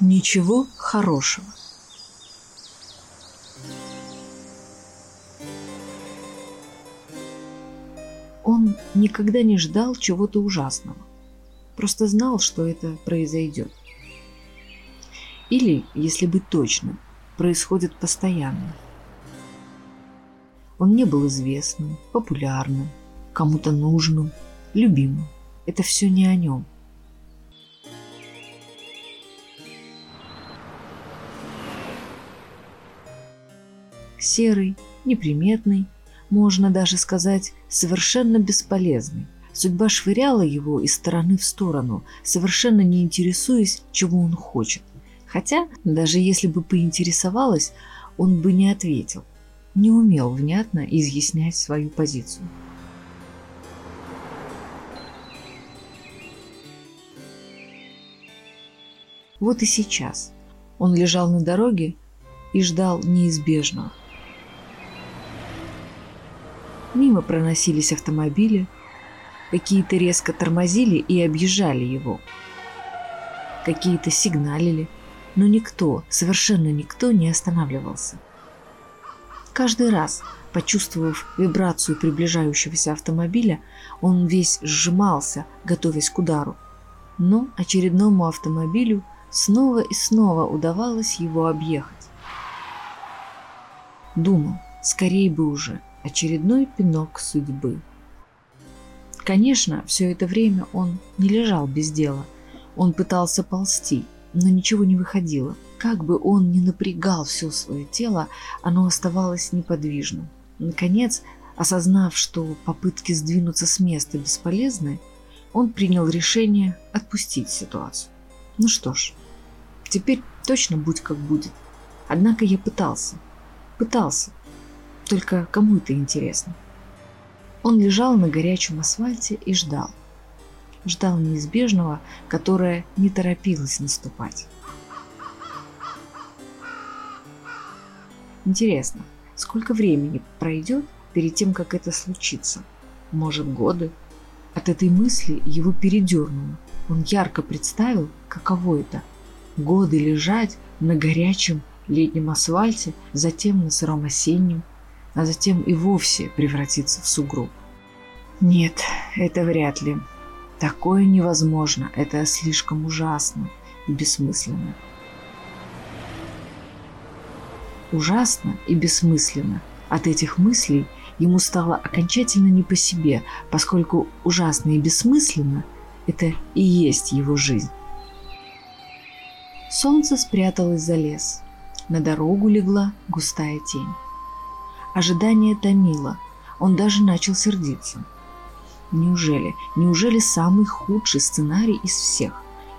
Ничего хорошего. Он никогда не ждал чего-то ужасного. Просто знал, что это произойдет. Или, если быть точным, происходит постоянно. Он не был известным, популярным, кому-то нужным, любимым. Это все не о нем. Серый, неприметный, можно даже сказать, совершенно бесполезный. Судьба швыряла его из стороны в сторону, совершенно не интересуясь, чего он хочет. Хотя, даже если бы поинтересовалась, он бы не ответил. Не умел внятно изъяснять свою позицию. Вот и сейчас он лежал на дороге и ждал неизбежного. Мимо проносились автомобили, какие-то резко тормозили и объезжали его. Какие-то сигналили, но никто, совершенно никто не останавливался. Каждый раз, почувствовав вибрацию приближающегося автомобиля, он весь сжимался, готовясь к удару. Но очередному автомобилю снова и снова удавалось его объехать. Думал, скорее бы уже, очередной пинок судьбы. Конечно, все это время он не лежал без дела. Он пытался ползти, но ничего не выходило. Как бы он ни напрягал все свое тело, оно оставалось неподвижным. Наконец, осознав, что попытки сдвинуться с места бесполезны, он принял решение отпустить ситуацию. Ну что ж, теперь точно будь как будет. Однако я пытался. Пытался. Только кому это интересно? Он лежал на горячем асфальте и ждал. Ждал неизбежного, которое не торопилось наступать. Интересно, сколько времени пройдет перед тем, как это случится? Может, годы? От этой мысли его передернуло. Он ярко представил, каково это – годы лежать на горячем летнем асфальте, затем на сыром осеннем – а затем и вовсе превратиться в сугроб. Нет, это вряд ли. Такое невозможно, это слишком ужасно и бессмысленно. Ужасно и бессмысленно. От этих мыслей ему стало окончательно не по себе, поскольку ужасно и бессмысленно – это и есть его жизнь. Солнце спряталось за лес. На дорогу легла густая тень. Ожидание томило. Он даже начал сердиться. Неужели, неужели самый худший сценарий из всех?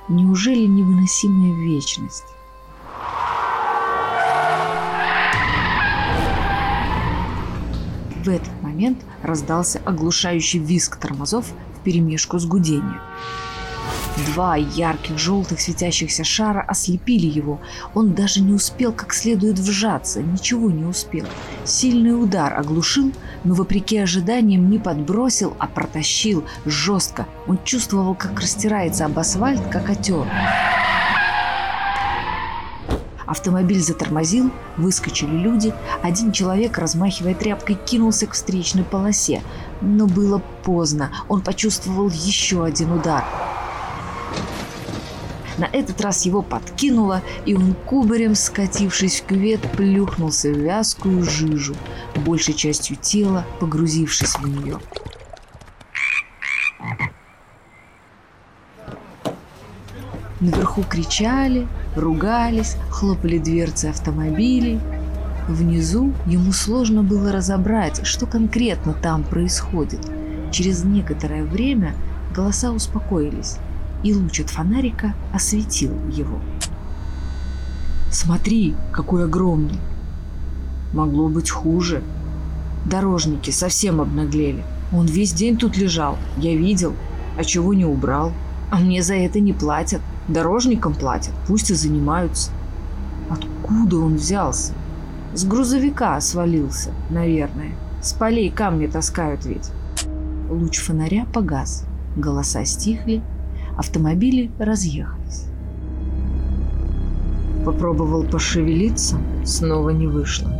Неужели невыносимая вечность? В этот момент раздался оглушающий визг тормозов вперемешку с гудением. Два ярких желтых светящихся шара ослепили его. Он даже не успел как следует вжаться, ничего не успел. Сильный удар оглушил, но вопреки ожиданиям не подбросил, а протащил жестко. Он чувствовал, как растирается об асфальт, как отер. Автомобиль затормозил, выскочили люди. Один человек, размахивая тряпкой, кинулся к встречной полосе. Но было поздно. Он почувствовал еще один удар. На этот раз его подкинуло, и он кубарем, скатившись в кювет, плюхнулся в вязкую жижу, большей частью тела погрузившись в нее. Наверху кричали, ругались, хлопали дверцы автомобилей. Внизу ему сложно было разобрать, что конкретно там происходит. Через некоторое время голоса успокоились и луч от фонарика осветил его. «Смотри, какой огромный!» «Могло быть хуже. Дорожники совсем обнаглели. Он весь день тут лежал, я видел, а чего не убрал. А мне за это не платят. Дорожникам платят, пусть и занимаются. Откуда он взялся? С грузовика свалился, наверное. С полей камни таскают ведь. Луч фонаря погас, голоса стихли, Автомобили разъехались. Попробовал пошевелиться, снова не вышло.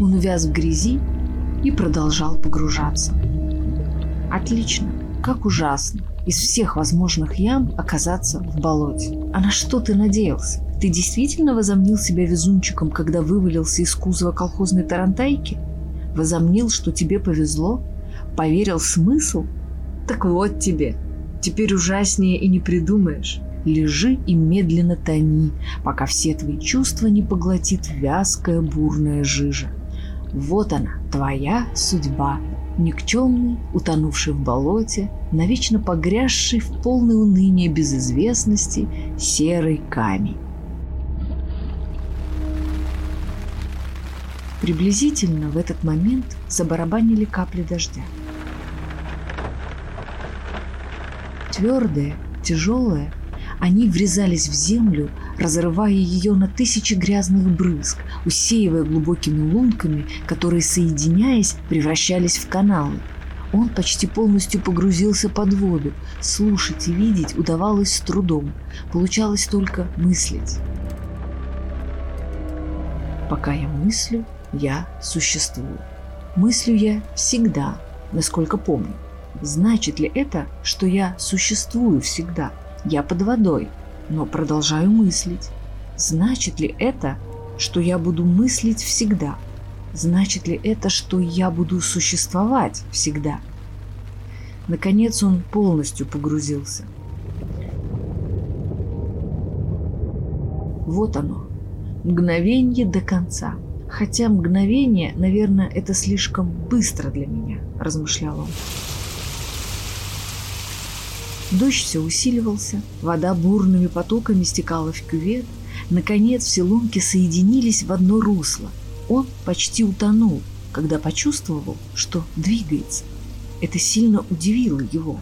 Он увяз в грязи и продолжал погружаться. Отлично, как ужасно из всех возможных ям оказаться в болоте. А на что ты надеялся? Ты действительно возомнил себя везунчиком, когда вывалился из кузова колхозной тарантайки? Возомнил, что тебе повезло? Поверил в смысл? Так вот тебе. Теперь ужаснее и не придумаешь. Лежи и медленно тони, пока все твои чувства не поглотит вязкая бурная жижа. Вот она, твоя судьба, никчемный, утонувший в болоте, навечно погрязший в полное уныние безызвестности серый камень. Приблизительно в этот момент забарабанили капли дождя. Твердые, тяжелые, они врезались в землю, разрывая ее на тысячи грязных брызг, усеивая глубокими лунками, которые, соединяясь, превращались в каналы. Он почти полностью погрузился под воду. Слушать и видеть удавалось с трудом. Получалось только мыслить. Пока я мыслю, я существую. Мыслю я всегда, насколько помню. Значит ли это, что я существую всегда? Я под водой, но продолжаю мыслить. Значит ли это, что я буду мыслить всегда? Значит ли это, что я буду существовать всегда? Наконец он полностью погрузился. Вот оно, мгновение до конца. Хотя мгновение, наверное, это слишком быстро для меня, размышлял он. Дождь все усиливался, вода бурными потоками стекала в кювет. Наконец все лунки соединились в одно русло. Он почти утонул, когда почувствовал, что двигается. Это сильно удивило его.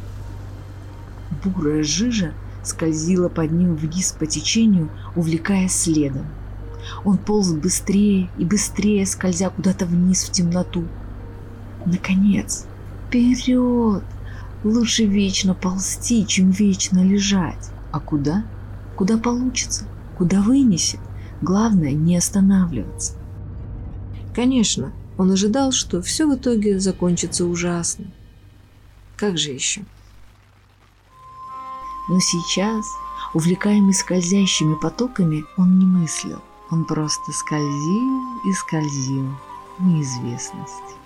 Бурая жижа скользила под ним вниз по течению, увлекая следом. Он полз быстрее и быстрее, скользя куда-то вниз в темноту. Наконец, вперед! Лучше вечно ползти, чем вечно лежать. А куда? Куда получится? Куда вынесет? Главное не останавливаться. Конечно, он ожидал, что все в итоге закончится ужасно. Как же еще? Но сейчас, увлекаемый скользящими потоками, он не мыслил. Он просто скользил и скользил в неизвестность.